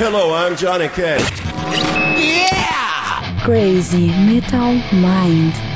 Hello, I'm Johnny Cash. Yeah! Crazy Metal Mind.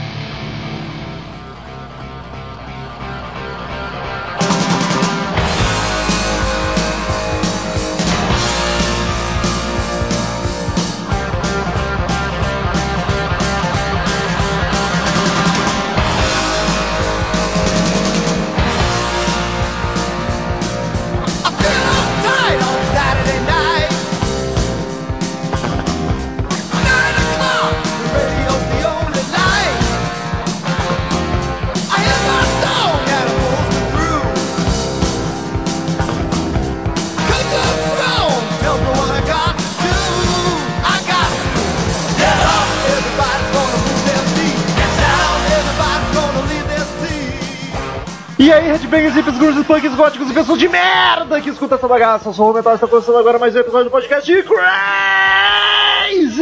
Punks, góticos e pessoas de merda que escuta essa bagaça. Eu sou o Metal, está começando agora mais um episódio do podcast Crazy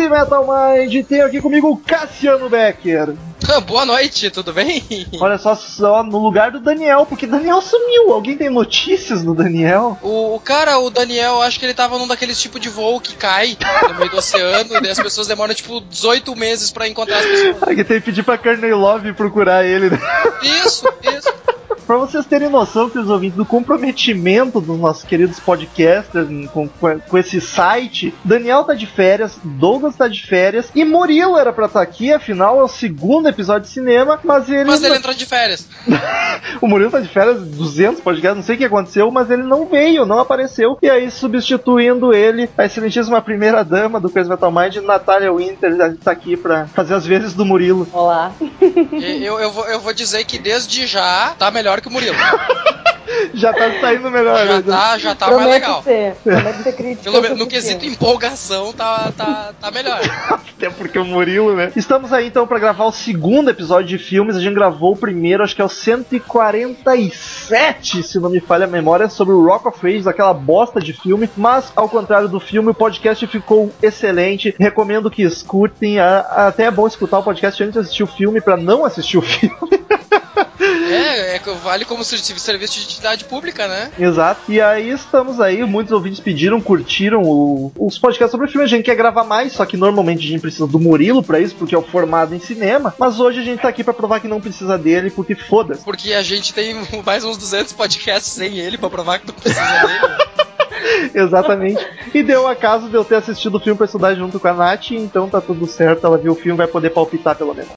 Metal Mind. Tem aqui comigo o Cassiano Becker. Boa noite, tudo bem? Olha só, só no lugar do Daniel, porque Daniel sumiu. Alguém tem notícias do Daniel? O, o cara, o Daniel, acho que ele tava num daqueles tipo de voo que cai no meio do oceano e as pessoas demoram tipo 18 meses pra encontrar as pessoas. Alguém tem que pedir pra Courtney Love procurar ele, né? Isso, isso. Pra vocês terem noção, queridos ouvintes, do comprometimento dos nossos queridos podcasters com, com, com esse site, Daniel tá de férias, Douglas tá de férias e Murilo era pra estar aqui, afinal é o segundo episódio de cinema, mas ele. Mas ele entrou de férias. o Murilo tá de férias, 200 podcasts, não sei o que aconteceu, mas ele não veio, não apareceu. E aí, substituindo ele, a excelentíssima primeira dama do Crazy Metal Mind, Natália Winter, tá aqui pra fazer as vezes do Murilo. Olá. Eu, eu, vou, eu vou dizer que desde já tá melhor que o Murilo. já tá saindo melhor. Já né? tá, já tá Prometo mais legal. Ser. Prometo ser crítico. Pelo menos no quesito empolgação tá, tá, tá melhor. Até porque o Murilo, né? Estamos aí então pra gravar o segundo episódio de filmes. A gente gravou o primeiro, acho que é o 147, se não me falha a memória, sobre o Rock of Ages, aquela bosta de filme. Mas, ao contrário do filme, o podcast ficou excelente. Recomendo que escutem. Até é bom escutar o podcast antes de assistir o filme, pra não assistir o filme. Vale como ser- serviço de utilidade pública, né? Exato. E aí estamos aí, muitos ouvintes pediram, curtiram o- os podcasts sobre o filme. A gente quer gravar mais, só que normalmente a gente precisa do Murilo pra isso, porque é o formado em cinema. Mas hoje a gente tá aqui pra provar que não precisa dele, porque foda-se. Porque a gente tem mais uns 200 podcasts sem ele pra provar que não precisa dele. Exatamente. E deu a caso de eu ter assistido o filme pra estudar junto com a Nath, então tá tudo certo. Ela viu o filme, vai poder palpitar pelo menos.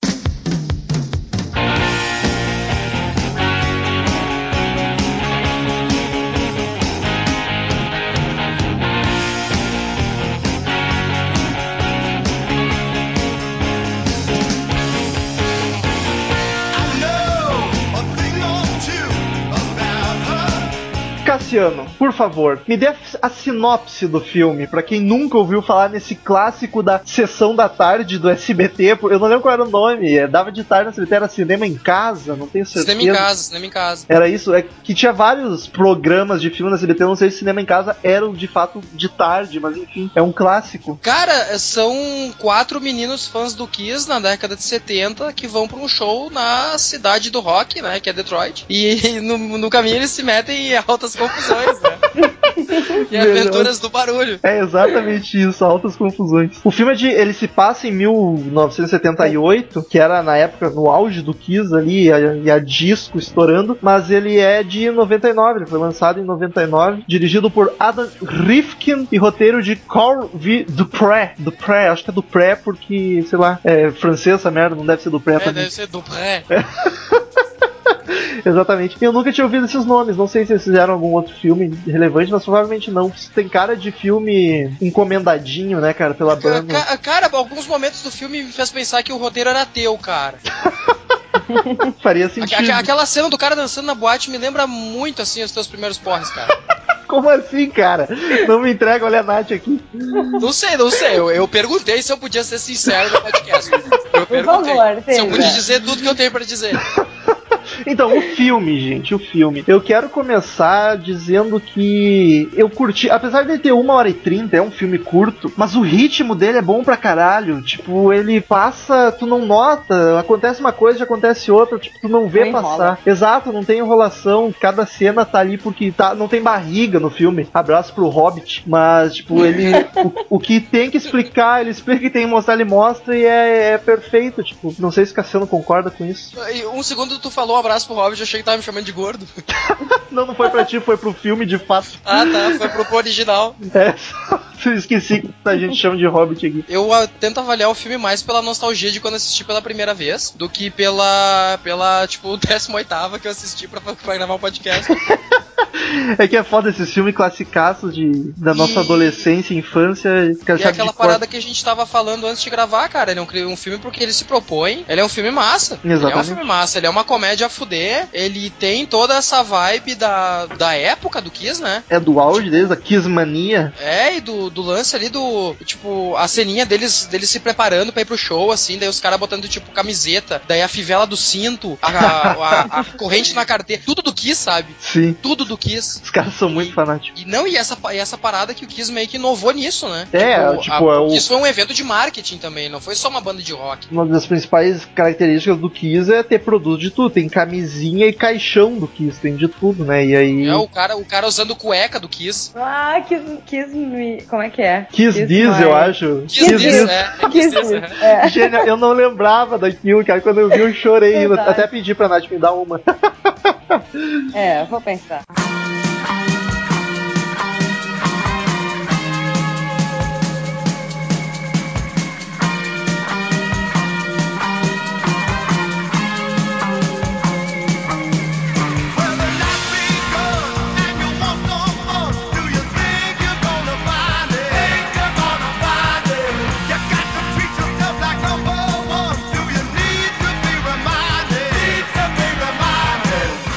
Cassiano, por favor, me dê a sinopse do filme, pra quem nunca ouviu falar nesse clássico da sessão da tarde do SBT. Eu não lembro qual era o nome, é, dava de tarde no SBT, era Cinema em Casa, não tenho certeza. Cinema em casa, cinema em casa. Era isso, é que tinha vários programas de filme na SBT, eu não sei se Cinema em Casa eram de fato de tarde, mas enfim, é um clássico. Cara, são quatro meninos fãs do Kiss na década de 70 que vão pra um show na cidade do rock, né? Que é Detroit. E no, no caminho eles se metem em altas confusões, né? e aventuras do barulho. É exatamente isso, altas confusões. O filme é de. Ele se passa em 1978, que era na época no auge do Kiss ali, e a, e a disco estourando, mas ele é de 99, ele foi lançado em 99, dirigido por Adam Rifkin e roteiro de Carl V. Dupré. Dupré, acho que é Dupré porque, sei lá, é francês essa merda, não deve ser Dupré É, também. deve ser Dupré. Exatamente. Eu nunca tinha ouvido esses nomes. Não sei se eles fizeram algum outro filme relevante, mas provavelmente não. Isso tem cara de filme encomendadinho, né, cara, pela banda. Ca- Cara, alguns momentos do filme me fez pensar que o roteiro era teu, cara. Faria sentido. aque- Aquela cena do cara dançando na boate me lembra muito, assim, os teus primeiros porres, cara. Como assim, cara? Não me entrega, olha a Nath aqui. Não sei, não sei. Eu, eu perguntei se eu podia ser sincero no podcast. Eu perguntei favor, se eu podia dizer tudo que eu tenho pra dizer. Então, o filme, gente, o filme. Eu quero começar dizendo que eu curti, apesar de ter uma hora e trinta, é um filme curto, mas o ritmo dele é bom pra caralho. Tipo, ele passa, tu não nota, acontece uma coisa, já acontece outra, tipo, tu não vê Não passar. enrola. Exato, não tem enrolação, cada cena tá ali porque tá, não tem barriga no filme. Abraço pro Hobbit, mas, tipo, ele. o, o que tem que explicar, ele explica, o que tem que mostrar, ele mostra e é, é perfeito. Tipo, não sei se o Cassiano concorda com isso. E um segundo tu falou abraço pro Hobbit, eu achei que tava me chamando de gordo. Não, não foi pra ti, foi pro filme de fato. Ah, tá, foi pro pro original. É, esqueci que a gente chama de Hobbit aqui. Eu ah, tento avaliar o filme mais pela nostalgia de quando assisti pela primeira vez, do que pela, pela tipo, 18 que eu assisti pra, pra gravar um podcast. É que é foda esses filmes classicaços de, da nossa E- adolescência infância. E é aquela parada que a gente tava falando antes de gravar, cara. Ele é um, um filme porque ele se propõe. Ele é um filme massa. Ele é um Exatamente. filme massa. Ele é uma comédia a fuder. Ele tem toda essa vibe da, da época do Kiss, né? É do auge deles, a Kissmania. É, e do, do lance ali do. Tipo, a ceninha deles, deles se preparando pra ir pro show, assim, daí os caras botando, tipo, camiseta, daí a fivela do cinto, a, a- a corrente na carteira, tudo do Kiss, sabe? Sim. Tudo do Kiss. Os caras são muito fanáticos. E não, e essa, e essa parada que o Kiss meio que inovou nisso, né? É, tipo, a- é o- Isso foi um evento de marketing também, não foi só uma banda de rock. Uma das principais características do Kiss é ter produto de tudo. Tem camisinha e caixão do Kiss, tem de tudo, né? E aí. É o cara, o cara usando cueca do Kiss. Ah, Kiss, Kiss me. Como é que é? Kiss Diz, eu acho. Kiss, Kiss Diz, é, Kiss Diz, é. é. Genial, eu não lembrava daquilo, cara. Quando eu vi, eu chorei. ainda. Verdade. Até pedi pra Nath me dar uma. É, vou pensar.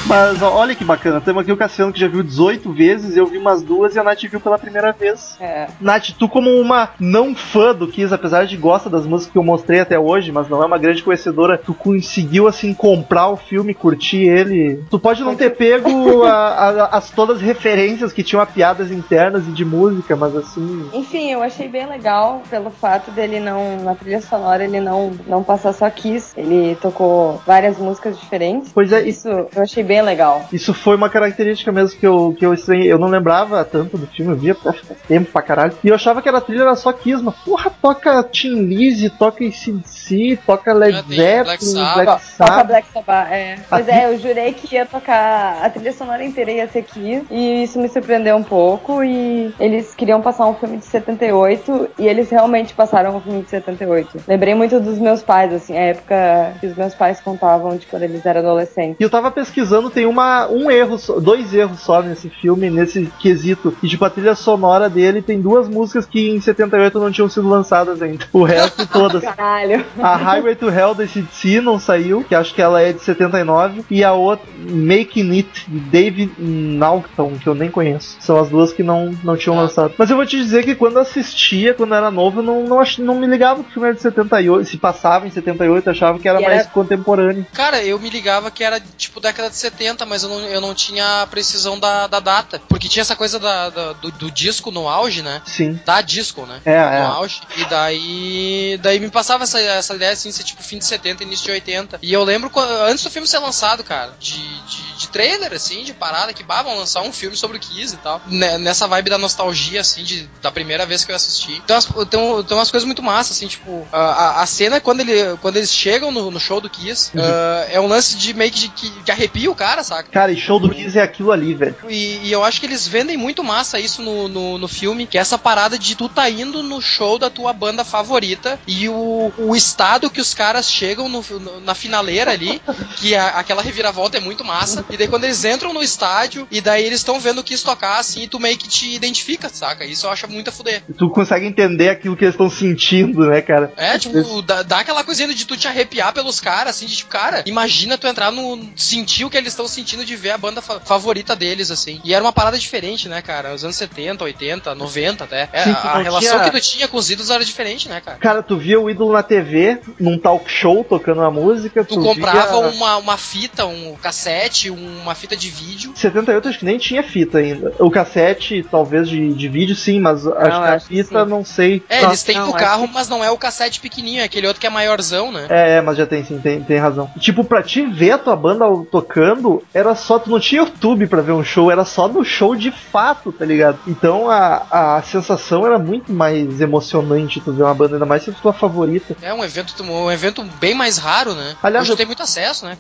Mas ó, olha que bacana. Temos aqui o Cassiano que já viu 18 vezes, eu vi umas duas e a Nath viu pela primeira vez. É. Nath, tu como uma não fã do Kiss, apesar de gosta das músicas que eu mostrei até hoje, mas não é uma grande conhecedora, tu conseguiu assim comprar o filme, curtir ele. Tu pode não ter pego a- a- as todas as referências que tinham a piadas internas e de música, mas assim, Enfim, eu achei bem legal pelo fato dele não, na trilha sonora, ele não, não passar só Kiss. Ele tocou várias músicas diferentes. Pois é, Isso eu achei bem legal. Isso foi uma característica mesmo que eu, que eu estranhei. Eu não lembrava tanto do filme, eu via pô, faz tempo pra caralho. E eu achava que era a trilha era só Kiss, mas porra, toca Tim Lizzy, toca ACDC, toca Led Zeppelin, Black Sabbath. Black Toca. Black Sabbath, é. Pois é, eu jurei que ia tocar a trilha sonora inteira ia ser Kiss, e isso me surpreendeu um pouco, e eles queriam passar um filme de 78, e eles realmente passaram um filme de 78. Lembrei muito dos meus pais, assim, a época que os meus pais contavam de quando eles eram adolescentes. E eu tava pesquisando, tem uma, um erro, dois erros só nesse filme, nesse quesito. E tipo, a trilha sonora dele tem duas músicas que em 78 não tinham sido lançadas ainin O resto todas. Caralho. A Highway to Hell da CDC não saiu, que acho que ela é de 79, e a outra, Making It, de David Naughton, que eu nem conheço. São as duas que não, não tinham Ah. lançado. Mas eu vou te dizer que quando assistia, quando era novo, eu não, não, ach- não me ligava que o filme era de 78. Se passava em 78, eu achava que era E era- mais contemporâneo. Cara, eu me ligava que era tipo década de 70, mas eu não, eu não tinha a precisão da, da data. Porque tinha essa coisa da, da- do, do disco no auge, né? Sim. Da disco, né? É, No é. auge. E daí. Daí me passava essa, essa ideia assim, ser tipo fim de 70, início de 80. E eu lembro antes do filme ser lançado, cara, de, de trailer, assim, de parada, que bah, vão lançar um filme sobre o Kiss e tal. Ne- Nessa vibe da nostalgia, assim, de, da primeira vez que eu assisti. Então, as- tem, tem umas coisas muito massas, assim, tipo, a, a- cena quando, ele, quando eles chegam no, no show do Kiss ah, é um lance de meio que, de- que, que arrepia o cara, saca? Cara, e show do Kiss é aquilo ali, velho. E, e eu acho que eles vendem muito massa isso no, no, no filme, que é essa parada de tu tá indo no show da tua banda favorita e o, o estado que os caras chegam no- no- na finaleira ali, que a- aquela reviravolta é muito massa, e daí daí quando eles entram no estádio, e daí eles estão vendo o Kiss tocar, assim, e tu meio que te identifica, saca? Isso eu acho muito a fuder. Tu consegue entender aquilo que eles estão sentindo, né, cara? É, tipo, dá, dá aquela coisinha de tu te arrepiar pelos caras, assim, de tipo, cara, imagina tu entrar no. sentir o que eles estão sentindo de ver a banda fa- favorita deles, assim. E era uma parada diferente, né, cara? Os anos 70, 80, 90 até. É, Sim, a, a relação tinha- que tu tinha com os ídolos era diferente, né, cara? Cara, tu via o ídolo na TV, num talk show, tocando uma música. Tu Tu, comprava via... uma, uma fita, um cassete, uma fita de vídeo. 78 acho que nem tinha fita ainda. O cassete, talvez, de, de vídeo, sim, mas acho que a acho que fita, sim. não sei. É, eles têm não, no carro, que- mas não é o cassete pequenininho, é aquele outro que é maiorzão, né? É, é, mas já tem sim, tem, tem razão. Tipo, pra te ver a tua banda tocando, era só. Tu não tinha YouTube pra ver um show, era só no show de fato, tá ligado? Então a, a sensação era muito mais emocionante tu ver uma banda, ainda mais se é a tua favorita. É um evento, um evento bem mais raro, né? Aliás, Hoje eu- tem muito acesso, né?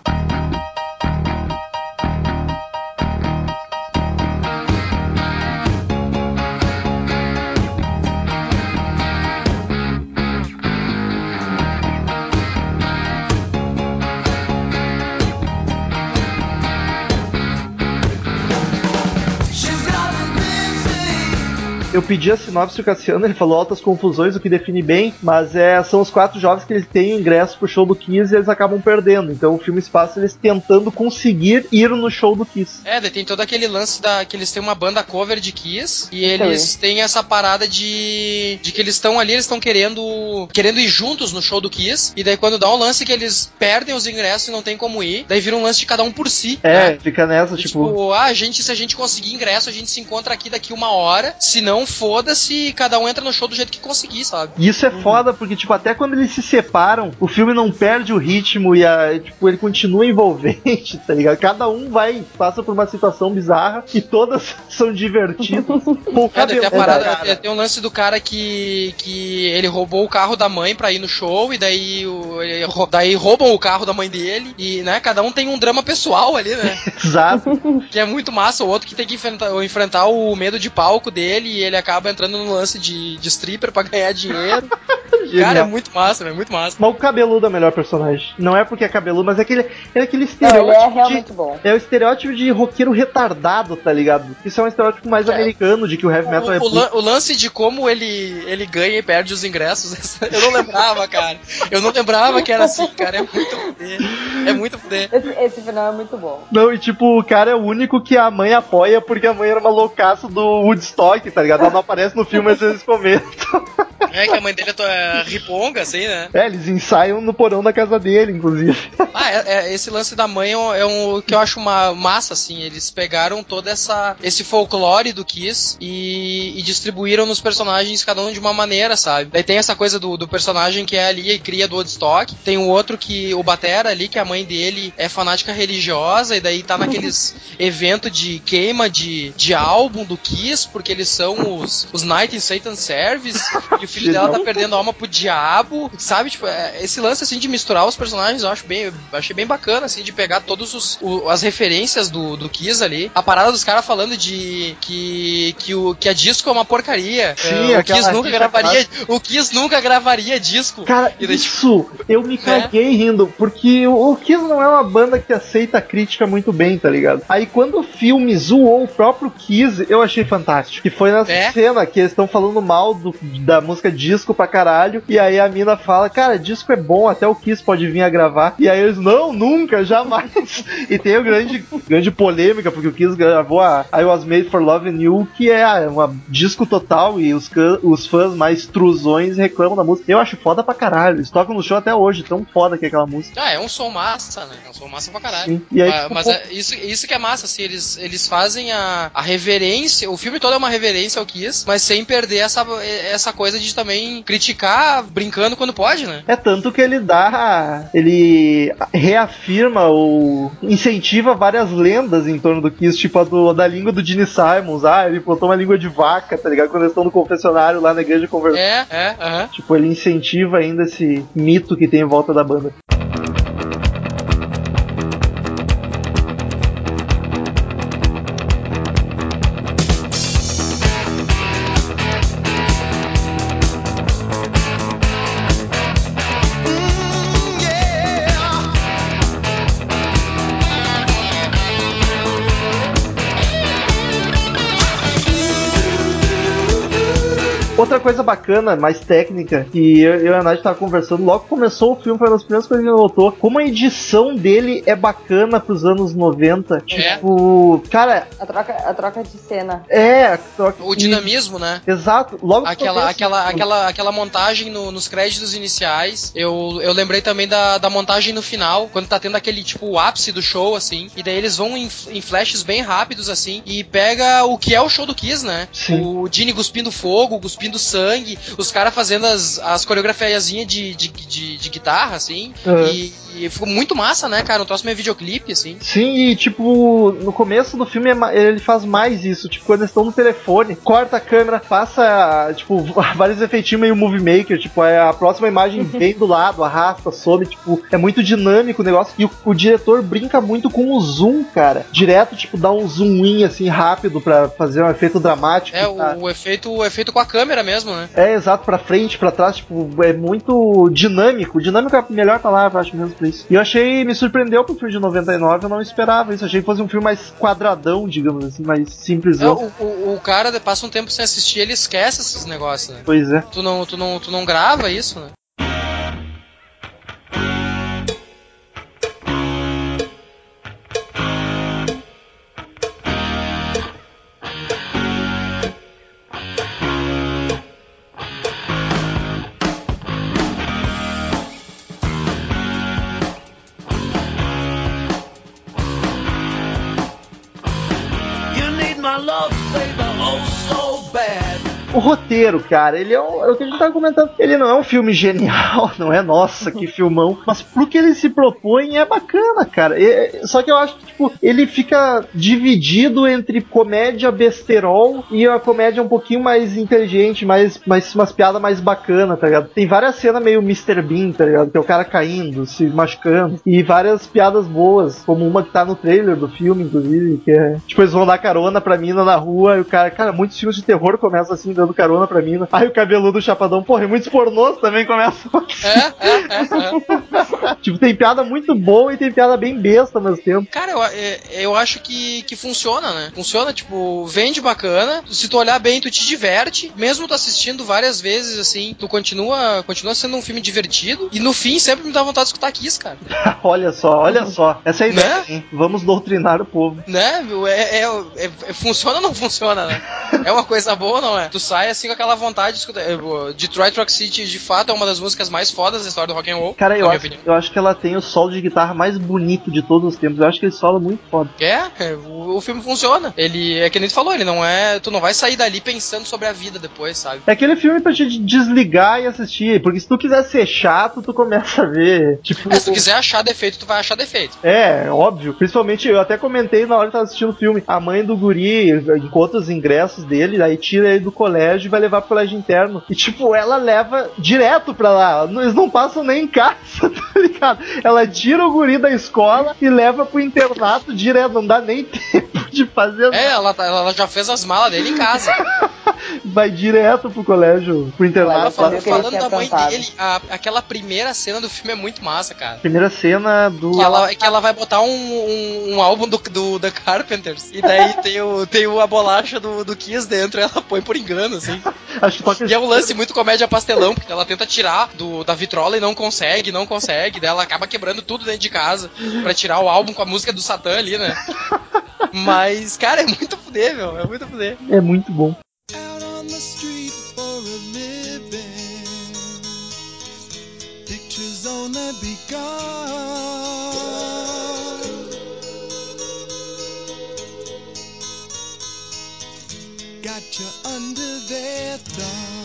Eu pedi a sinopse do Cassiano, ele falou altas confusões, o que define bem, mas é, são os quatro jovens que eles têm ingresso pro show do Kiss e eles acabam perdendo. Então o filme se passa eles tentando conseguir ir no show do Kiss. É, daí tem todo aquele lance da que eles têm uma banda cover de Kiss e eles têm essa parada de de que eles estão ali, eles estão querendo querendo ir juntos no show do Kiss e daí quando dá um lance que eles perdem os ingressos e não tem como ir, daí vira um lance de cada um por si. É, né? fica nessa, E, tipo. Tipo, ah, a gente, se a gente conseguir ingresso, a gente se encontra aqui daqui uma hora. Se não, foda-se, cada um entra no show do jeito que conseguir, sabe? E isso é foda, porque, tipo, até quando eles se separam, o filme não perde o ritmo e a, tipo, ele continua envolvente, tá ligado? Cada um vai, passa por uma situação bizarra e todas são divertidas. Pô, É, tem a parada, tem- um lance do cara que, que ele roubou o carro da mãe pra ir no show, e daí, o, ele daí roubam o carro da mãe dele, e né, cada um tem um drama pessoal ali, né? Exato. que é muito massa, o outro que tem que enfrentar, enfrentar o medo de palco dele, e ele acaba entrando no lance de, de stripper pra ganhar dinheiro. cara, é muito massa, é muito massa. Mas o cabeludo é o melhor personagem. Não é porque é cabeludo, mas é aquele, é aquele Não, estereótipo. ele é de- realmente bom. É o estereótipo de roqueiro retardado, tá ligado? Isso é um estereótipo mais É. americano, de que o heavy metal é O, o lan- o lance de como ele, ele ganha e perde os ingressos, eu não lembrava, cara. Eu não lembrava que era assim, cara. É muito fuder. É muito fuder. Esse, esse final é muito bom. Não, e tipo, o cara é o único que a mãe apoia porque a mãe era uma loucaça do Woodstock, tá ligado? Ela não aparece no filme, mas eles comentam. É que a mãe dele é riponga, assim, né? É, eles ensaiam no porão da casa dele, inclusive. Ah, é, é- esse lance da mãe é um, é um que eu acho uma massa, assim. Eles pegaram todo essa, esse folclore do Kiss e, e distribuíram nos personagens, cada um de uma maneira, sabe? Daí tem essa coisa do, do personagem que é ali e cria do Woodstock. Tem o outro que, o Batera ali, que a mãe dele é fanática religiosa e daí tá naqueles eventos de queima de, de álbum do Kiss, porque eles são os, os Night in Satan's Service e o filho dela tá perdendo a alma pro diabo, sabe? Tipo, é, esse lance assim de misturar os personagens eu acho bem, eu achei bem bacana, assim, de pegar todos os o- as referências do, do Kiss ali. A parada dos caras falando de que, que, o, que a disco é uma porcaria. Sim, É, o Kiss nunca rixa gravaria. O Kiss nunca gravaria disco. Cara, daí, tipo, isso, eu me caguei rindo, porque o o Kiss não é uma banda que aceita a crítica muito bem, tá ligado? Aí quando o filme zoou o próprio Kiss, eu achei fantástico. Que foi nessa É? cena que eles estão falando mal do- da música disco pra caralho, e aí a mina fala, cara, disco é bom, até o Kiss pode vir a gravar. E aí eles, não, nunca, jamais. e tem a grande, grande polêmica, porque o Kiss gravou a I Was Made for Love and You, que é uma disco total, e os, os fãs mais truzões reclamam da música. Eu acho foda pra caralho, eles tocam no show até hoje, tão foda que é aquela música. Ah, é um som massa, né? É um som massa pra caralho. Sim. E aí, Ah, mas é, isso, isso que é massa, assim, eles, eles fazem a, a reverência, o filme todo é uma reverência Kiss, mas sem perder essa, essa coisa de também criticar brincando quando pode, né? É tanto que ele dá. Ele reafirma ou incentiva várias lendas em torno do Kiss, tipo a do, da língua do Gene Simons. Ah, ele botou uma língua de vaca, tá ligado? Quando eles estão no confessionário lá na igreja conversando. É, é, aham. Tipo, ele incentiva ainda esse mito que tem em volta da banda. Coisa bacana, mais técnica, que eu, eu e a Nath tava conversando, logo que começou o filme, foi uma das primeiras coisas que a gente notou, como a edição dele é bacana pros anos 90. Tipo, cara, A troca, a troca de cena. é. O dinamismo, né? Exato, logo Aquela, começo, aquela, tipo, aquela, aquela montagem no- nos créditos iniciais. Eu, eu lembrei também da, da montagem no final, quando tá tendo aquele tipo o ápice do show, assim. E daí eles vão em, em flashes bem rápidos, assim. E pega o que é o show do Kiss, né? Sim. O Gene cuspindo fogo, cuspindo sangue. Os caras fazendo as, as coreografiazinhas de, de, de, de guitarra, assim. Uhum. E, e ficou muito massa, né, cara? Um troço meio videoclipe, assim. Sim, e tipo, no começo do filme é ele faz mais isso. Tipo, quando eles estão no telefone, corta a câmera, passa, tipo, vários efeitinhos meio movie maker. Tipo, é a próxima imagem vem do lado, arrasta, some. Tipo, é muito dinâmico o negócio. E o, o diretor brinca muito com o zoom, cara. Direto, tipo, dá um zoom in assim rápido pra fazer um efeito dramático. É, tá? o, o efeito, o efeito com a câmera mesmo, né? É, exato, pra frente, pra trás, tipo, é muito dinâmico. Dinâmico é a melhor palavra, acho mesmo, pra isso. E eu achei, me surpreendeu pro filme de 99, eu não esperava isso. Achei que fosse um filme mais quadradão, digamos assim, mais simples. É, o, o, o cara passa um tempo sem assistir, ele esquece esses negócios, né? Pois é. Tu não, tu não, tu não grava isso, né? Roteiro, cara, ele é, um, é o que a gente tava comentando. Ele não é um filme genial, não é nossa, que filmão. Mas pro que ele se propõe é bacana, cara. Só que eu acho que, tipo, ele fica dividido entre comédia besterol e a comédia um pouquinho mais inteligente, mais, mais umas piadas mais bacanas, tá ligado? Tem várias cenas meio Mr. Bean, tá ligado? Que é o cara caindo, se machucando. E várias piadas boas, como uma que tá no trailer do filme, inclusive, que é. Tipo, eles vão dar carona pra mina na rua e o cara, cara, muitos filmes de terror começam assim, dando carona pra mina. Aí o cabeludo chapadão, porra, e muitos pornôs também começam assim. É, é, é, é. tipo, tem piada muito boa e tem piada bem besta ao mesmo tempo. Cara, eu, é, eu acho que, que funciona, né? Funciona, tipo, vende bacana. Se tu olhar bem, tu te diverte. Mesmo tu assistindo várias vezes, assim, tu continua, continua sendo um filme divertido. E no fim, sempre me dá vontade de escutar Kiss, cara. olha só, olha só. Essa é a ideia, Né? hein? Vamos doutrinar o povo. Né? É, é, é- é- funciona ou não funciona, né? É uma coisa boa ou não é? Tu sai assim com aquela vontade de escutar. é, o Detroit Rock City, de fato, é uma das músicas mais fodas da história do rock and roll. Cara, eu acho, eu acho que ela tem o solo de guitarra mais bonito de todos os tempos. Eu acho que ele sola muito foda. É, é, o, o filme funciona. Ele, é que nem tu falou, ele não é. Tu não vai sair dali pensando sobre a vida depois, sabe? É aquele filme pra te desligar e assistir. Porque se tu quiser ser chato, tu começa a ver. Tipo. É, se tu quiser achar defeito, tu vai achar defeito. É, óbvio. Principalmente, eu até comentei na hora que tava assistindo o filme. A mãe do guri encontra os ingressos dele, aí tira ele do colégio e vai levar pro colégio interno. E, tipo, ela leva direto pra lá. Eles não passam nem em casa, tá ligado? Ela tira o guri da escola e leva pro internato direto. Não dá nem tempo de fazer É, ela, tá- ela já fez as malas dele em casa. Vai direto pro colégio, pro Ela internato. Falando da mãe aprontado. dele, a- aquela primeira cena do filme é muito massa, cara. Primeira cena do. Que ela, que ela vai botar um, um, um álbum do, do The Carpenters. E daí tem, o, tem o, a bolacha do, do Kiss dentro e ela põe por engano, assim. Acho que toca E é um lance muito comédia pastelão, porque ela tenta tirar do, da vitrola e não consegue, não consegue. Daí ela acaba quebrando tudo dentro de casa pra tirar o álbum com a música do Satã ali, né? Mas, cara, é muito fuder, meu. É muito fuder. É muito bom. Out on the street for a living. Pictures only begun. Got you under their thumb.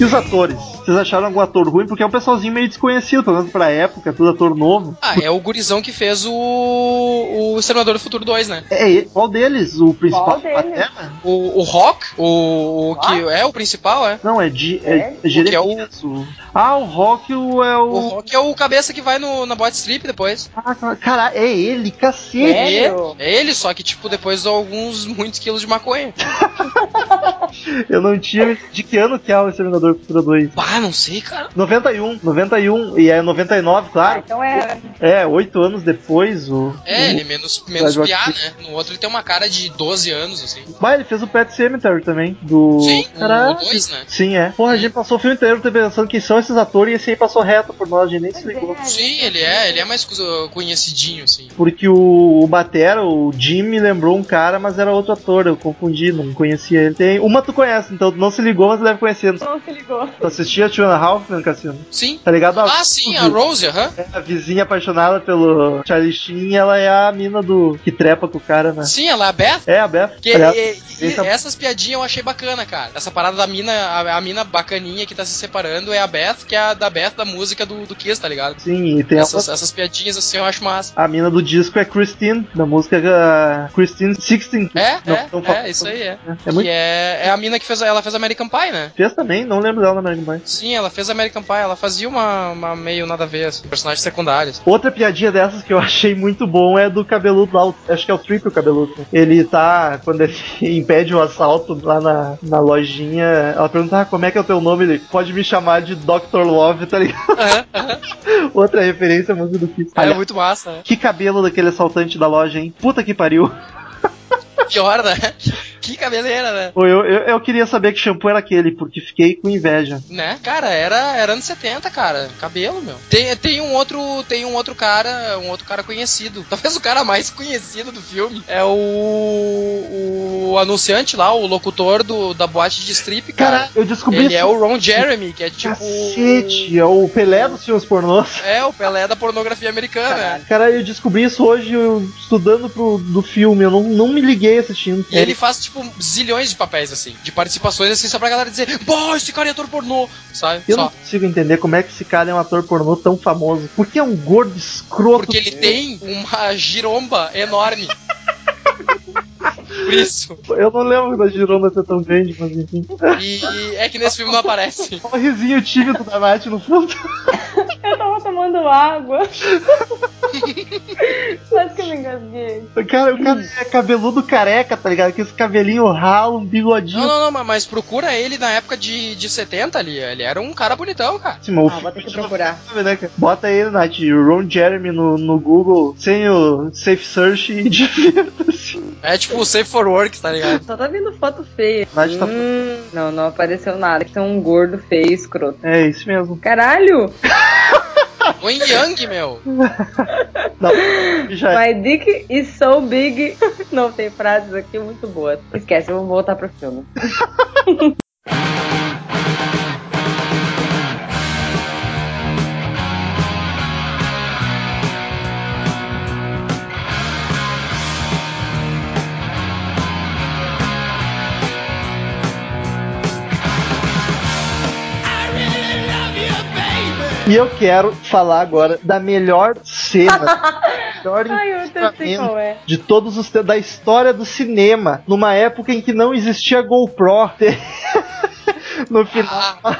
E os atores? Vocês acharam algum ator ruim? Porque é um pessoalzinho meio desconhecido, pelo menos pra época, tudo ator novo. Ah, é o gurizão que fez o, o Exterminador do Futuro 2, né? É ele. Qual deles? O principal? Qual deles? O, o Rock, o, o que é o principal, é. Não, é, de, é, É? é O que é o- Jeremias. O... Ah, o Rock o- é O o. Rock é o cabeça que vai no, na bot strip depois. Ah, Caralho, é ele, cacete. É? Sério? É ele, só que, tipo, depois de alguns muitos quilos de maconha. Eu não tinha. De que ano que é o Exterminador Cultura 2? Ah, não sei, cara. 91, 91, e é 99, Ah, claro. então é. É, oito anos depois, o. É, o... ele é menos, menos Mas piá, né? No outro ele tem uma cara de 12 anos, assim. Bah, ele fez o Pet Cemetery também, do. Sim, o Caralho. 2, né? Sim, é. Porra, a gente passou o filme inteiro pensando quem são esses atores e esse aí passou reto por nós, a gente nem se ligou. Sim, ele é, ele é mais co- conhecidinho, assim. Porque o, o Batera, o Jim, me lembrou um cara, mas era outro ator, eu confundi, não conhecia ele. Tem, uma tu conhece, então tu não se ligou, mas deve conhecer. Não se ligou. Tu assistia a Tiana Hoffman, Cassino? Sim. Tá ligado? Ah, sim, a Rose, aham. É, a vizinha apaixonada pelo Charlie Sheen, ela é a mina do que trepa com o cara, né? Sim, ela é a Beth. É, a Beth. Que, Aliás, e- e- é- essas piadinhas eu achei bacana, cara. Essa parada da mina, a, a mina bacaninha que tá se separando é a Beth, que é a da Beth da música do, do Kiss, tá ligado? Sim, e tem Essas, a, essas piadinhas assim eu acho massa. a mina do disco é Christine, da música uh, Christine 16. É, Não, é, não é, isso aí é. É muito Que é, é a mina que fez, ela fez American Pie, né? Fez também, não lembro dela na American Pie. Sim, ela fez American Pie, ela fazia uma, uma meio nada a ver, assim, personagens secundários. Outra piadinha dessas que eu achei muito bom é do cabeludo lá, acho que é o Trip o cabeludo. Ele tá, quando ele impede o assalto lá na, na lojinha, ela pergunta ah, como é que é o teu nome, ele pode me chamar de Dr. Love, tá ligado? Outra referência à música do Kiss. é Aliás, muito massa, né? que cabelo daquele assaltante da loja, hein? Puta que pariu. Pior, né? Que cabeleira, né? Pô, eu, eu, eu queria saber que shampoo era aquele, porque fiquei com inveja. Né? Cara, era, era anos 70, cara. Cabelo, meu. Tem, tem um outro, tem um outro cara, um outro cara conhecido. Talvez o cara mais conhecido do filme é o o anunciante lá, o locutor do, da boate de strip, cara. Cara, eu descobri Ele é o Ron Jeremy, que é tipo Cacete, é o Pelé dos filmes pornôs. É, o Pelé da pornografia americana. Cara, eu descobri isso hoje eu, estudando pro, do filme, eu não, não me liguei assistindo. Ele faz, tipo, zilhões de papéis, assim, de participações, assim, só pra galera dizer, pô, esse cara é ator pornô, sabe? Eu não Só. consigo entender como é que esse cara é um ator pornô tão famoso. Porque é um gordo escroto. Porque ele tem uma giromba enorme. Por isso. Eu não lembro da Girona ser tão grande, mas enfim. E é que nesse filme não aparece. O risinho tímido da Nath no fundo. Eu tava tomando água. Quase que eu me engasguei. Cara, o cara é cabeludo careca, tá ligado? Com esse cabelinho ralo, um bigodinho. Não, não, não, mas procura ele na época de, de 70 ali. Ele era um cara bonitão, cara. Sim, o Ah, vou ter que procurar. sabe, né? Bota ele, Nath, Ron Jeremy no, no Google, sem o Safe Search e divirta-se. É tipo o Safe for Work, tá ligado? Só tá vindo foto feia. Nath tá- Hum, não, não apareceu nada. Que tem um gordo feio, escroto. É isso mesmo. Caralho! O Yang, meu. Não, já é. My dick is so big. Não tem frases aqui muito boas. Esquece, eu vou voltar pro filme. E eu quero falar agora da melhor cena, melhor é. de todos os da história do cinema, numa época em que não existia GoPro. no final. Ah,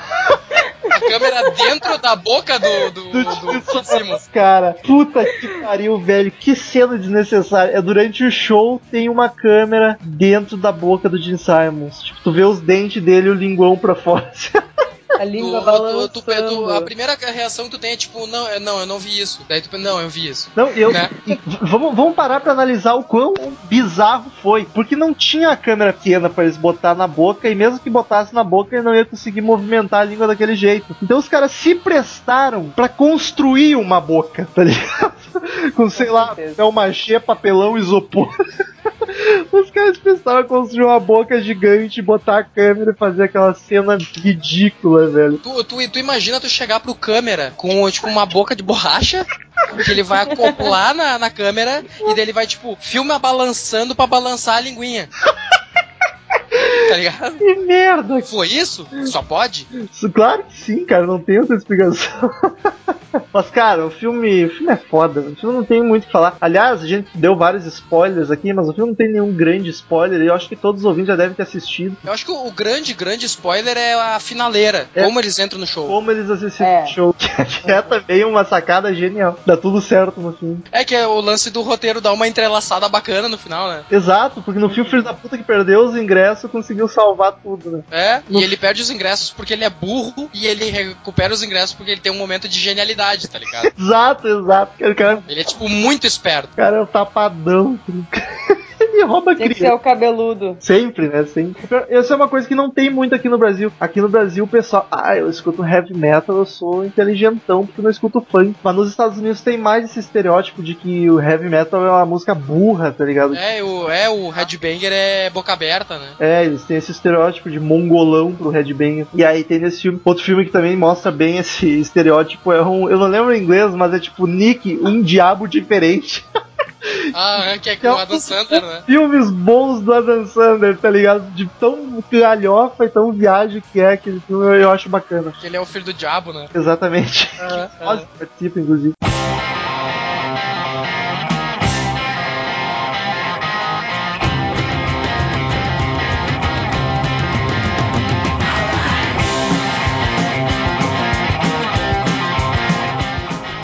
a câmera dentro da boca do, do, do do, Simmons. Cara, puta que pariu, velho. Que cena desnecessária. É durante o show tem uma câmera dentro da boca do Gene Simons. Tipo, tu vê os dentes dele e o linguão pra fora. A língua Tu- balançando. tu- tu- tu- a primeira reação que tu tem é tipo, não, é- não, eu não vi isso. Daí tu pensa, não, eu vi isso. Não, eu. Né? e vamos, vamos parar pra analisar o quão bizarro foi. Porque não tinha a câmera pequena pra eles botar na boca, e mesmo que botasse na boca, ele não ia conseguir movimentar a língua daquele jeito. Então os caras se prestaram pra construir uma boca, tá ligado? Com, sei lá, certeza. papel machê, papelão, isopor. Os caras prestaram a construir uma boca gigante, botar a câmera e fazer aquela cena ridícula, velho. Tu, tu, tu imagina tu chegar pro câmera com tipo uma boca de borracha, que ele vai acoplar na, na câmera e daí ele vai, tipo, filma balançando pra balançar a linguinha. Tá ligado? Que merda! Foi isso? Só pode? Claro que sim, cara, não tem outra explicação. Mas, cara, o filme, o filme é foda. O filme não tem muito o que falar. Aliás, a gente deu vários spoilers aqui, mas o filme não tem nenhum grande spoiler. E eu acho que todos os ouvintes já devem ter assistido. Eu acho que o, grande, grande spoiler é a finaleira. É. Como eles entram no show. Como eles assistiram É. o show. Que é também uma sacada genial. Dá tudo certo no filme. É que é o lance do roteiro dá uma entrelaçada bacana no final, né? Exato, porque no filme, o filho da puta que perdeu os ingressos conseguiu salvar tudo, né? É, No- e ele perde os ingressos porque ele é burro e ele recupera os ingressos porque ele tem um momento de genialidade, tá ligado? Exato, exato. O cara, Ele é, tipo, muito esperto. o cara é um tapadão. Ele rouba que criança. ser o cabeludo. Sempre, né? Sempre. Essa é uma coisa que não tem muito aqui no Brasil. Aqui no Brasil, o pessoal, ah, eu escuto heavy metal, eu sou inteligentão porque eu não escuto funk. Mas nos Estados Unidos tem mais esse estereótipo de que o heavy metal é uma música burra, tá ligado? É, o, é, o Headbanger é boca aberta, né? É, eles têm esse estereótipo de mongolão pro headbanger. E aí tem nesse filme, outro filme que também mostra bem esse estereótipo, é um, eu não lembro em inglês, mas é tipo Nick, um diabo diferente. Ah, que é Que é com um- o Adam Sandler, né? Filmes bons do Adam Sandler, tá ligado? De tão galhofa e tão viagem que é aquele filme, eu, acho bacana. Que ele é o filho do diabo, né? Exatamente. Ah, Ozzy participa, inclusive.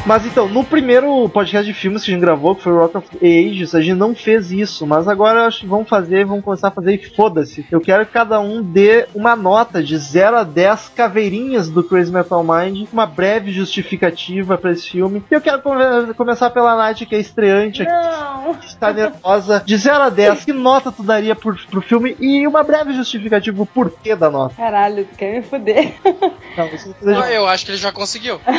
Mas então, no primeiro podcast de filmes que a gente gravou, que foi o Rock of Ages, a gente não fez isso, mas agora eu acho que vamos fazer, vamos começar a fazer e foda-se. Eu quero que cada um dê uma nota de 0 a 10 caveirinhas do Crazy Metal Mind, uma breve justificativa pra esse filme. E eu quero come- começar pela Night, que é estreante aqui, Não. que está nervosa. De 0 a 10, que nota tu daria pro, pro filme? E uma breve justificativa, o porquê da nota. Caralho, tu quer me fuder. Não, isso não precisa Ah, Eu acho que ele já conseguiu.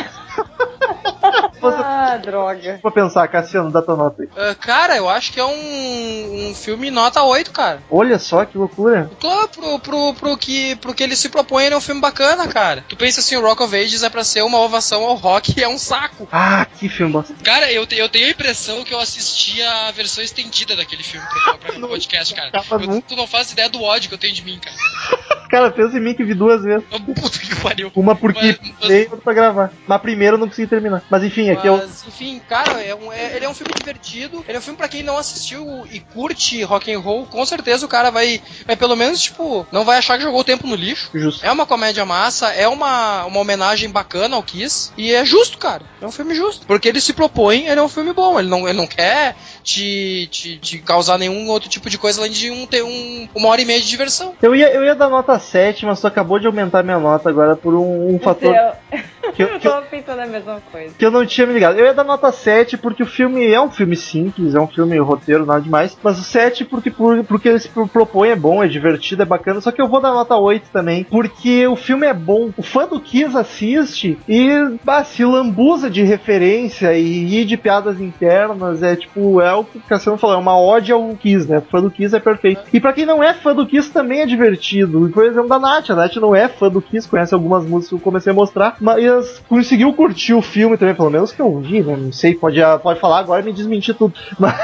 Você- Ah, droga. Vou pensar, Cassiano, dá tua nota aí. Ah, cara, eu acho que é um, um filme nota 8, cara. Olha só que loucura. Claro, pro, pro, pro, que, pro que ele se propõe, ele é um filme bacana, cara. Tu pensa assim, o Rock of Ages é pra ser uma ovação ao rock e é um saco. Ah, que filme bosta. Cara, eu, te- eu tenho a impressão que eu assisti a versão estendida daquele filme pra, pra, pra podcast, cara. Eu- tu não faz ideia do ódio que eu tenho de mim, cara. Cara, em mim que vi duas vezes. Puta que pariu. Uma porque Mas- mas- veio outra pra gravar. Mas a primeira eu não consegui terminar. Mas enfim, aqui eu. Mas, enfim, cara, é um, é- ele é um filme divertido. Ele é um filme pra quem não assistiu e curte rock and roll. Com certeza o cara vai, vai pelo menos, tipo, não vai achar que jogou o tempo no lixo. Justo. É uma comédia massa, é uma, uma homenagem bacana ao Kiss. E é justo, cara. É um filme justo. Porque ele se propõe, ele é um filme bom. Ele não, ele não quer te, te, te causar nenhum outro tipo de coisa além de um, ter um, uma hora e meia de diversão. Eu ia, eu ia dar nota 7, mas tu acabou de aumentar minha nota agora por um, um fator Eu, que eu, eu tava pensando a mesma coisa. que eu não tinha me ligado. Eu ia dar nota 7 porque o filme é um filme simples, é um filme roteiro, nada demais. Mas o 7 porque, por, porque ele se pro- propõe, é bom, é divertido, é bacana. Só que eu vou dar nota 8 também, porque o filme é bom. O fã do Kiss assiste e bah, se lambuza de referência e ri de piadas internas. É tipo, é o que o Cassiano falou, é uma ode ao Kiss, né? O fã do Kiss é perfeito. E pra quem não é fã do Kiss também é divertido. Exemplo, da Nath. A Nath não é fã do Kiss, conhece algumas músicas que eu comecei a mostrar, mas conseguiu curtir o filme também, pelo menos que eu vi, né? Não sei, pode, pode falar agora e me desmentir tudo. Mas,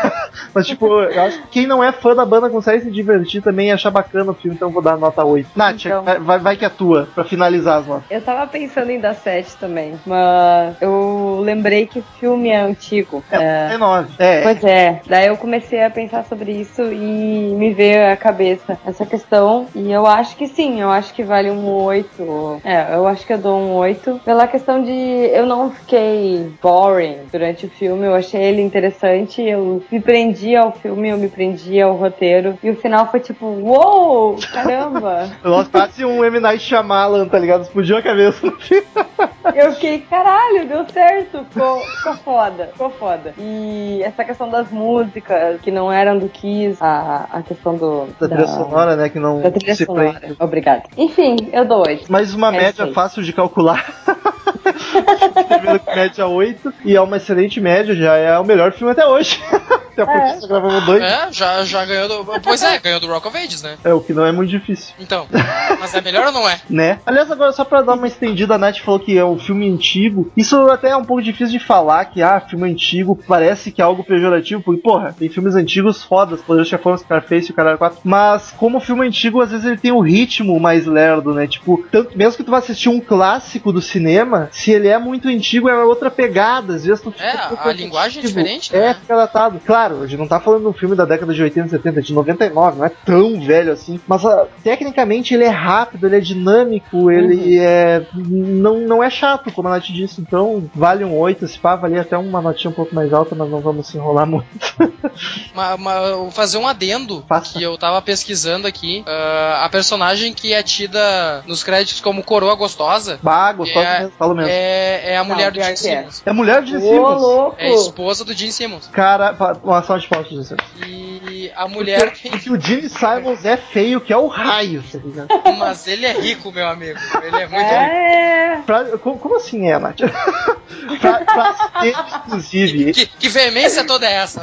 mas, tipo, eu acho que quem não é fã da banda consegue se divertir também e achar bacana o filme, então eu vou dar nota 8. Nath, Então. vai, vai, que é tua, pra finalizar as notas. Eu tava pensando em dar 7 também, mas eu lembrei que o filme é antigo. É, É, 9. É, Pois é, daí eu comecei a pensar sobre isso e me veio à cabeça essa questão. E eu acho que sim, eu acho que vale um 8. É, eu acho que eu dou um 8. Pela questão de eu não fiquei boring durante o filme, eu achei ele interessante, eu me prendi ao filme, eu me prendi ao roteiro. E o final foi tipo, uou, caramba! Nossa, quase um M. Night Shyamalan, tá ligado? Explodiu a cabeça no filme. Eu fiquei, caralho, deu certo, ficou, ficou foda, ficou foda. E essa questão das músicas que não eram do Kiss, a, a questão do. Da trilha sonora, né? Que não Da se sonora. prende. Obrigada. Enfim, eu dou oito. Mas uma É média fácil de calcular. Primeiro que média 8. E é uma excelente média, já é o melhor filme até hoje. Até porque só gravamos dois. É, já, já ganhou do. Pois é, ganhou do Rock of Ages, né? É, o que não é muito difícil. Então. Mas é melhor ou não é? Né? Aliás, agora só pra dar uma estendida, a Nath falou que é um filme antigo. Isso até é um pouco difícil de falar, que ah, filme antigo parece que é algo pejorativo, porque, porra, tem filmes antigos fodas, Poder Chefão, Scarface e o Caralho 4. Mas como filme antigo, às vezes ele tem o ritmo mais lerdo, né? Tipo, tanto, mesmo que tu vá assistir um clássico do cinema, se ele é muito antigo, é outra pegada. Às vezes tu fica É, um a linguagem é repetitivo. diferente, É, né? fica datado. Claro, a gente não tá falando de um filme da década de 80, 70, de 99, não é tão velho assim. Mas ah, tecnicamente ele é rápido, ele é dinâmico, ele é. Não, não é chato, como a Nath disse. Então, vale um 8, se pá, valia até uma notinha um pouco mais alta, mas não vamos se enrolar muito. Ma- ma- eu vou fazer um adendo Faça. que eu tava pesquisando aqui. Ah, a personagem que é tida nos créditos como coroa gostosa bah, gostoso É, mesmo, falo mesmo. É, é, é a mulher do pior Gene que é. Simmons. mulher de Ô, Simmons. louco! É a esposa do Gene Simmons. Cara, uma ação de fotos de Simmons. E a mulher. Porque o Gene Simons é feio, que é o raio, tá ligado? Mas ele é rico, meu amigo. Ele é muito rico. É. Pra- co- como assim é, Nath? pra, pra ser, inclusive, Que, que veemência toda é essa?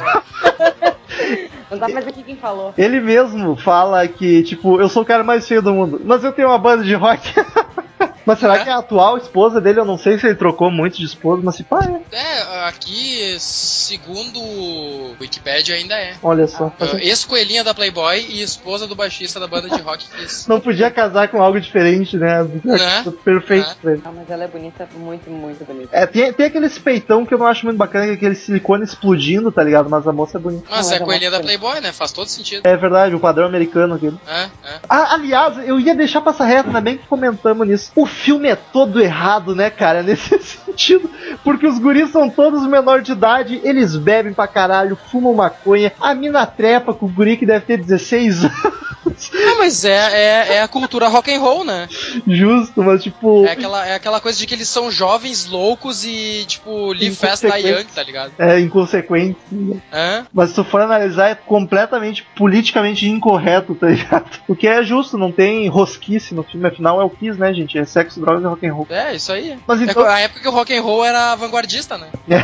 Não tá mais aqui quem falou. Ele mesmo fala que, tipo, eu sou o cara mais feio do mundo, mas eu tenho uma banda de rock. mas será É. que a atual esposa dele, eu não sei se ele trocou muito de esposa, mas se pá, é. É, aqui, segundo o Wikipedia, ainda é. Olha só. Ah, Ex-coelhinha da Playboy e esposa do baixista da banda de rock Kiss. Não podia casar com algo diferente, né? Né? Perfeito Né? pra ele. Ah, mas ela é bonita, muito, muito bonita. É, tem, tem aquele peitão que eu não acho muito bacana, que é aquele silicone explodindo, tá ligado? Mas a moça é bonita. Mas Não, é mas é coelhinha da uma Playboy, né? Faz todo sentido. É verdade, o padrão americano aquele. É, é. Ah, aliás, eu ia deixar passar reto, ainda bem que comentamos nisso. O filme é todo errado, né, cara? Nesse sentido. Porque os guris são todos menor de idade, eles bebem pra caralho, fumam maconha, a mina trepa com o guri que deve ter 16 anos. Ah, mas é, é, é a cultura rock and roll, né? Justo, mas tipo. É aquela, é aquela coisa de que eles são jovens, loucos e, tipo, live fast, die young, tá ligado? É inconsequente. Hã? Mas se tu for analisar, é completamente politicamente incorreto, tá ligado? O que é justo, não tem rosquice no filme, afinal é o Kiss, né, gente? É sexo, drogas e rock and roll. É, isso aí. Mas É então, a época que o rock and roll era vanguardista, né?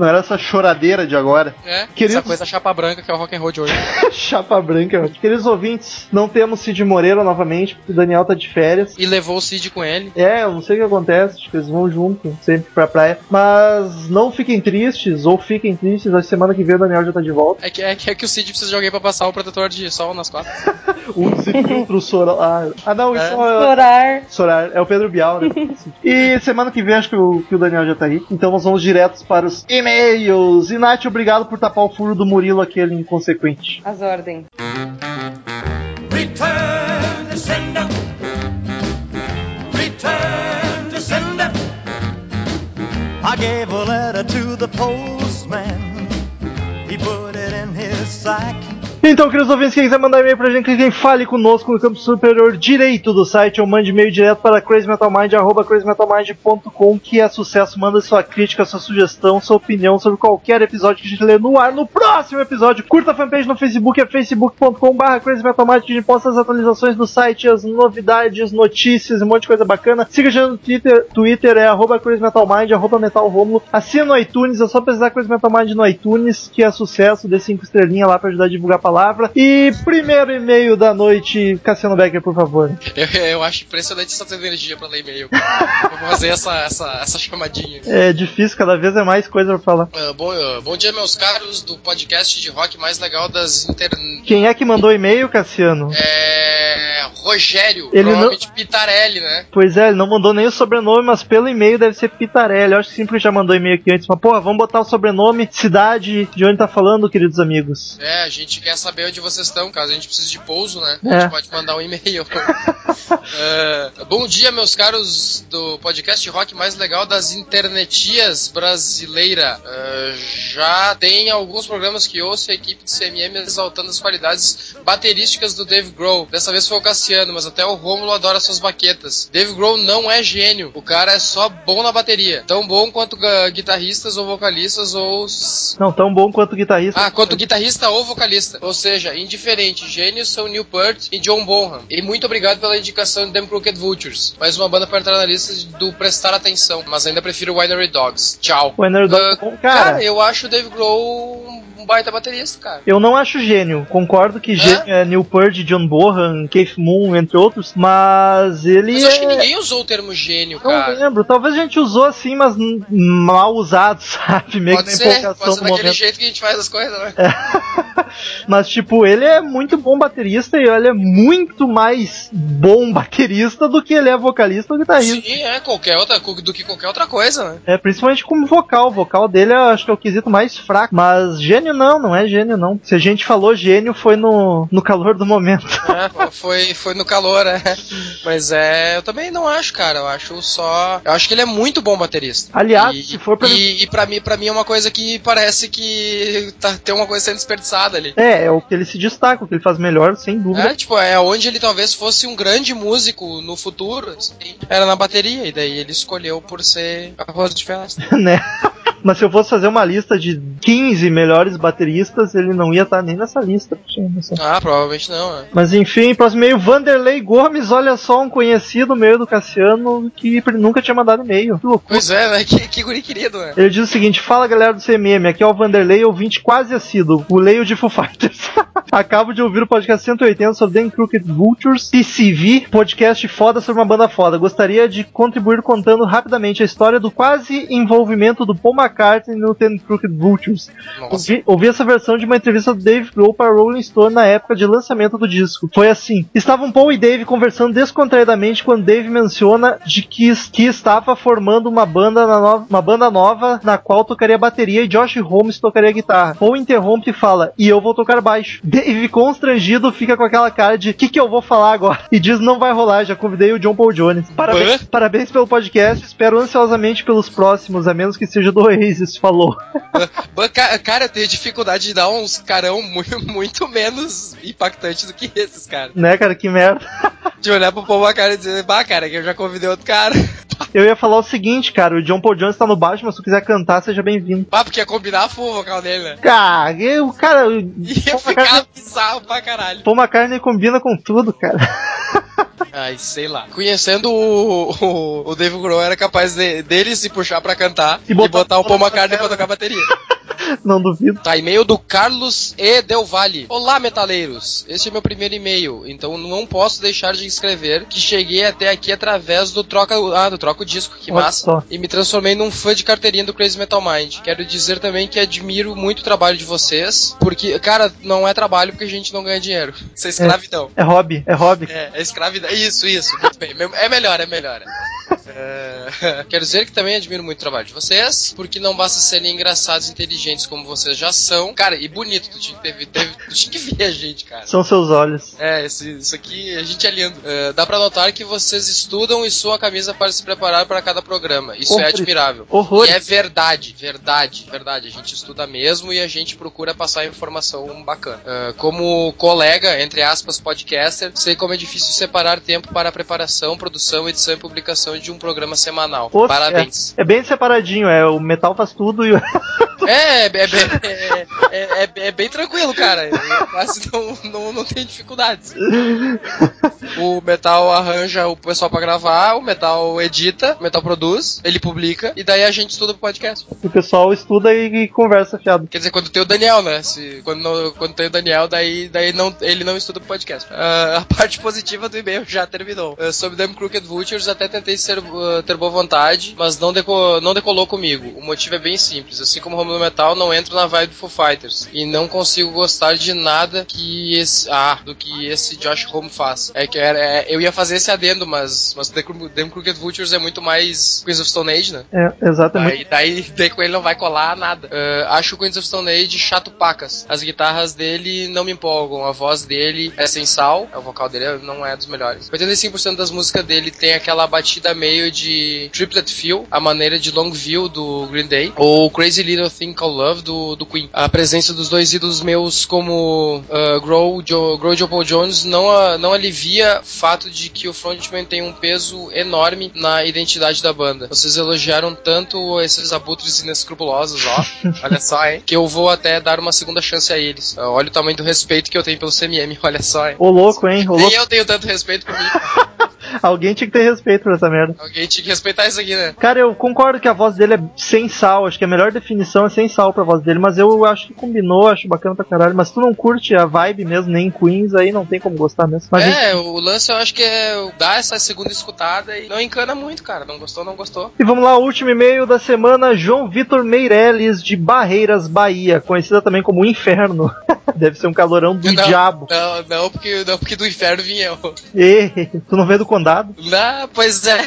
não era essa choradeira de agora. É, Queridos- essa coisa chapa branca que é o rock and roll de hoje. Chapa branca. Queridos ouvintes, não temos Cid Moreira novamente, porque o Daniel tá de férias. E levou o Cid com ele. É, eu não sei o que acontece, acho que eles vão junto, sempre pra praia. Mas não fiquem tristes, ou fiquem tristes, a semana que vem o Daniel já tá de volta. É que, é, que, é que o Cid precisa de alguém pra passar o protetor de sol nas costas. O filtro solar. Ah, não, isso é. Chorar. Sorar, é o Pedro Bial, né? e semana que vem acho que o, que o Daniel já tá aí. Então nós vamos diretos para os e-mails. E Nath, obrigado por tapar o furo do Murilo, aquele inconsequente. As ordens. Return to sender. Return to sender. I gave a letter to the postman. He put it in his sack. Então, queridos ouvintes, quem quiser mandar e-mail pra gente, quem fale conosco no campo superior direito do site, ou mande e-mail direto para crazymetalmind, arroba crazymetalmind.com, que é sucesso. Manda sua crítica, sua sugestão, sua opinião sobre qualquer episódio que a gente lê no ar no próximo episódio. Curta a fanpage no Facebook, é facebook.com barra crazymetalmind, que a gente posta as atualizações do site, as novidades, notícias, um monte de coisa bacana. Siga a gente no Twitter, Twitter é arroba crazymetalmind, arroba metalromulo. Assina no iTunes, é só pesquisar Crazy Metal Mind no iTunes, que é sucesso, dê 5 estrelinhas lá pra ajudar a divulgar a palavra. E primeiro e-mail da noite, Cassiano Becker, por favor. Eu, eu acho impressionante essa tua energia pra ler e-mail. Vou fazer essa, essa, essa chamadinha. É difícil, cada vez é mais coisa pra falar. Ah, bom, ah, bom dia, meus caros, do podcast de rock mais legal das internet. Quem é que mandou e-mail, Cassiano? É. Rogério, Ele provavelmente Pitarelli, né? Pois é, ele não mandou nem o sobrenome, mas pelo e-mail deve ser Pitarelli. Eu acho que sempre já mandou e-mail aqui antes. Mas, porra, vamos botar o sobrenome, cidade, de onde tá falando, queridos amigos. É, a gente quer saber onde vocês estão, caso a gente precise de pouso, né? É. A gente pode mandar um e-mail. É, bom dia, meus caros do podcast rock mais legal das internetias brasileira. É, já tem alguns programas que ouço a equipe de CMM exaltando as qualidades baterísticas do Dave Grohl. Dessa vez foi o Cassiano, mas até o Rômulo adora suas baquetas. Dave Grohl não é gênio, o cara é só bom na bateria. Tão bom quanto ga- guitarristas ou vocalistas ou Não, tão bom quanto guitarrista. ah, quanto guitarrista ou vocalista. Ou seja, indiferente. Gênios são Neil Peart e John Bonham. E muito obrigado pela indicação de Them Crooked Vultures. Mais uma banda para entrar na lista do prestar atenção. Mas ainda prefiro Winery Dogs. Tchau. O Winery Dogs Ah, é bom, cara. eu acho o Dave Grohl um baita baterista, cara. Eu não acho gênio. Concordo que gênio é Neil Peart, John Bonham, Keith Moon, entre outros, mas ele Mas eu acho que é... ninguém usou o termo gênio, Não cara. lembro, talvez a gente usou assim, mas mal usado, sabe? Meio Pode que na empolgação pode ser do daquele momento. jeito que a gente faz as coisas, né? Mas, tipo, ele é muito bom baterista e ele é muito mais bom baterista do que ele é vocalista ou guitarrista. Sim, é, qualquer outra, do que qualquer outra coisa, né? É, principalmente como vocal. O vocal dele acho que é o quesito mais fraco. Mas gênio não, não é gênio não. Se a gente falou gênio foi no, no calor do momento. É, foi, foi no calor, é. Mas é, eu também não acho, cara. Eu acho só. Eu acho que ele é muito bom baterista. Aliás, e, se for pra- E, e pra, mim, pra mim é uma coisa que parece que tá, tem uma coisa sendo desperdiçada ali. É, é o que ele se destaca, o que ele faz melhor, sem dúvida. É, tipo, é onde ele talvez fosse um grande músico no futuro, assim, era na bateria, e daí ele escolheu por ser arroz de festa. né? Mas se eu fosse fazer uma lista de 15 melhores bateristas, ele não ia estar nem nessa lista. Ah, provavelmente não, né? Mas enfim, próximo e-mail, Vanderlei Gomes, olha só, um conhecido meio do Cassiano que nunca tinha mandado e-mail. Que loucura. Pois é, né? Que, que guri querido, né? Ele diz o seguinte: Fala galera do CMM, aqui é o Vanderlei, ouvinte quase assíduo, o leio de Foo Fighters. Acabo de ouvir o podcast 180 sobre Dan Crooked Vultures, PCV, podcast foda sobre uma banda foda. Gostaria de contribuir contando rapidamente a história do quase envolvimento do Paul McCartney no Dan Crooked Vultures. Nossa. Ouvi, essa versão de uma entrevista do Dave Grohl para Rolling Stone na época de lançamento do disco. Foi assim: estavam Paul e Dave conversando descontraidamente quando Dave menciona de que, que estava formando uma banda, nova, uma banda nova na qual tocaria bateria e Josh Holmes tocaria guitarra. Paul interrompe e fala: E eu vou tocar baixo. Dave, constrangido, fica com aquela cara de: O que, que eu vou falar agora? E diz: Não vai rolar, já convidei o John Paul Jones. Parabéns, Hã? parabéns pelo podcast, espero ansiosamente pelos próximos, a menos que seja do Oasis. Falou. Cara, tenho dificuldade de dar uns carão muito, muito menos impactantes do que esses, cara. Né, cara? Que merda. De olhar pro povo a cara e dizer, bah, cara, que eu já convidei outro cara. Eu ia falar o seguinte, cara, o John Paul Jones tá no baixo, mas se tu quiser cantar, seja bem-vindo. Bah, porque ia combinar full o vocal dele, né? Cara, eu, cara, o Ia ficar bizarro pra caralho. Paul McCartney combina com tudo, cara. Ai, sei lá. Conhecendo o, o, o Dave Grohl, era capaz de, dele se puxar pra cantar E e botar botar, o Paul McCartney pra tocar bateria. Não duvido. Tá, e-mail do Carlos E. Del Valle. Olá, metaleiros. Este é meu primeiro e-mail, então não posso deixar de escrever que cheguei até aqui através do troca, ah, do troca o disco, que Olha massa. só. E me transformei num fã de carteirinha do Crazy Metal Mind. Quero dizer também que admiro muito o trabalho de vocês, porque, cara, não é trabalho porque a gente não ganha dinheiro. Isso é escravidão. É hobby, é hobby. É, é escravidão. Isso, isso. Muito bem. É melhor, é melhor. É, Quero dizer que também admiro muito o trabalho de vocês, porque não basta serem engraçados e inteligentes como vocês já são. Cara, e bonito, tu tinha que, ter, teve- tu tinha que ver a gente, cara. São seus olhos. É, esse- isso aqui, a gente é lindo. É, dá pra notar que vocês estudam e suam a camisa para se preparar para cada programa. Isso é admirável. Horrores. E é verdade, verdade, verdade. A gente estuda mesmo e a gente procura passar informação bacana. É, como colega, entre aspas, podcaster, sei como é difícil separar tempo para a preparação, produção, edição e publicação de um programa semanal. Pô, Parabéns. É, é bem separadinho, é o metal faz tudo e o É, é, é, é, é, é- é bem tranquilo, cara. Quase não, não, não tenho dificuldades. O Metal arranja o pessoal pra gravar, o Metal edita, o Metal produz, ele publica, e daí a gente estuda pro podcast. o pessoal estuda e, e conversa fiado. Quer dizer, quando tem o Daniel, né? Se, quando, não- quando tem o Daniel, daí, daí não, ele não estuda pro podcast. Ah, a parte positiva do e-mail já terminou. Ah, sobre Damn Crooked Vultures, até tentei ser, ah, ter boa vontade, mas não, deco, não decolou comigo. O motivo é bem simples. Assim como o Romulo Metal, não entro na vibe do Foo Fighters. E não consigo gostar de nada que esse. Ah, do que esse Josh Homme faz. É que era, é, eu ia fazer esse adendo, mas, mas Damn Crooked Vultures é muito mais Queens of Stone Age, né? É, exatamente. Daí, daí, daí com ele não vai colar nada. Ah, acho o Queens of Stone Age chato pacas. As guitarras dele não me empolgam. A voz dele é sem sal. O vocal dele não é dos melhores. 85% das músicas dele tem aquela batida meio de triplet feel, a maneira de long view do Green Day, ou Crazy Little Thing Called Love do, do Queen. A presença dos dois ídolos meus como uh, Grohl, Joe, Grohl e Joe Paul Jones não, a- não alivia o fato de que o frontman tem um peso enorme na identidade da banda. Vocês elogiaram tanto esses abutres inescrupulosos, ó. olha só, hein? Que eu vou até dar uma segunda chance a eles. Ah, Olha o tamanho do respeito que eu tenho pelo CMM, olha só, hein? Ô louco, hein? Ô Nem louco. eu tenho tanto respeito por mim. Alguém tinha que ter respeito por essa merda. Alguém tinha que respeitar isso aqui, né? Cara, eu concordo que a voz dele é sem sal. Acho que a melhor definição é sem sal pra voz dele. Mas eu acho que combinou, acho bacana pra caralho. Mas tu não curte a vibe mesmo, nem Queens, aí não tem como gostar mesmo. Mas é, o lance eu acho que é dar essa segunda escutada e não encana muito, cara. Não gostou, não gostou. E vamos lá, o último e-mail da semana, João Vitor Meirelles, de Barreiras, Bahia, conhecida também como Inferno. Deve ser um calorão do não, diabo. Não, não porque, não, porque do inferno vinha eu. E, tu não veio do condado? Não, pois é.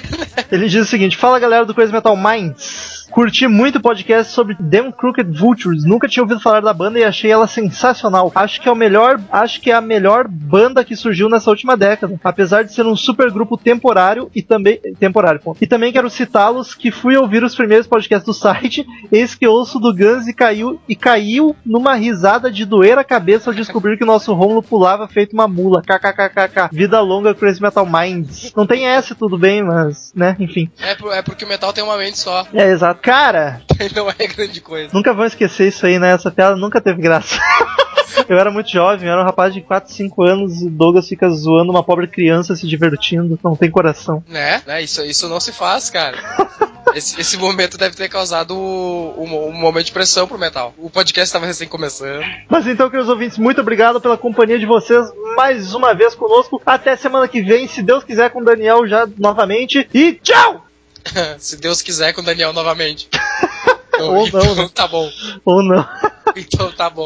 Ele diz o seguinte: Fala galera do Crazy Metal Minds. Curti muito o podcast sobre Them Crooked Vultures. Nunca tinha ouvido falar da banda e achei ela sensacional. Acho que é o melhor, acho que é a melhor banda que surgiu nessa última década. Apesar de ser um super grupo temporário e também temporário. Ponto. E também quero citá-los que fui ouvir os primeiros podcasts do site, eis que ouço do Guns e caiu e caiu numa risada de doer a cabeça ao descobrir que o nosso Romulo pulava feito uma mula. KKKKK. Vida longa Crazy Metal Minds. Não tem essa, tudo bem, mas, né, enfim. É, é porque o metal tem uma mente só. É, exato. Cara, Não é grande coisa. Nunca vão esquecer isso aí, né? Essa piada nunca teve graça. Eu era muito jovem, eu era um rapaz de 4, 5 anos e o Douglas fica zoando uma pobre criança se divertindo, não tem coração. Né? né? Isso, isso não se faz, cara. Esse, esse momento deve ter causado um, um momento de pressão pro metal. O podcast estava recém começando. Mas então, queridos ouvintes, muito obrigado pela companhia de vocês mais uma vez conosco. Até semana que vem, se Deus quiser, com o Daniel já novamente. E tchau! Se Deus quiser, com o Daniel novamente. Ou não, então né? tá bom. Ou não. Então tá bom.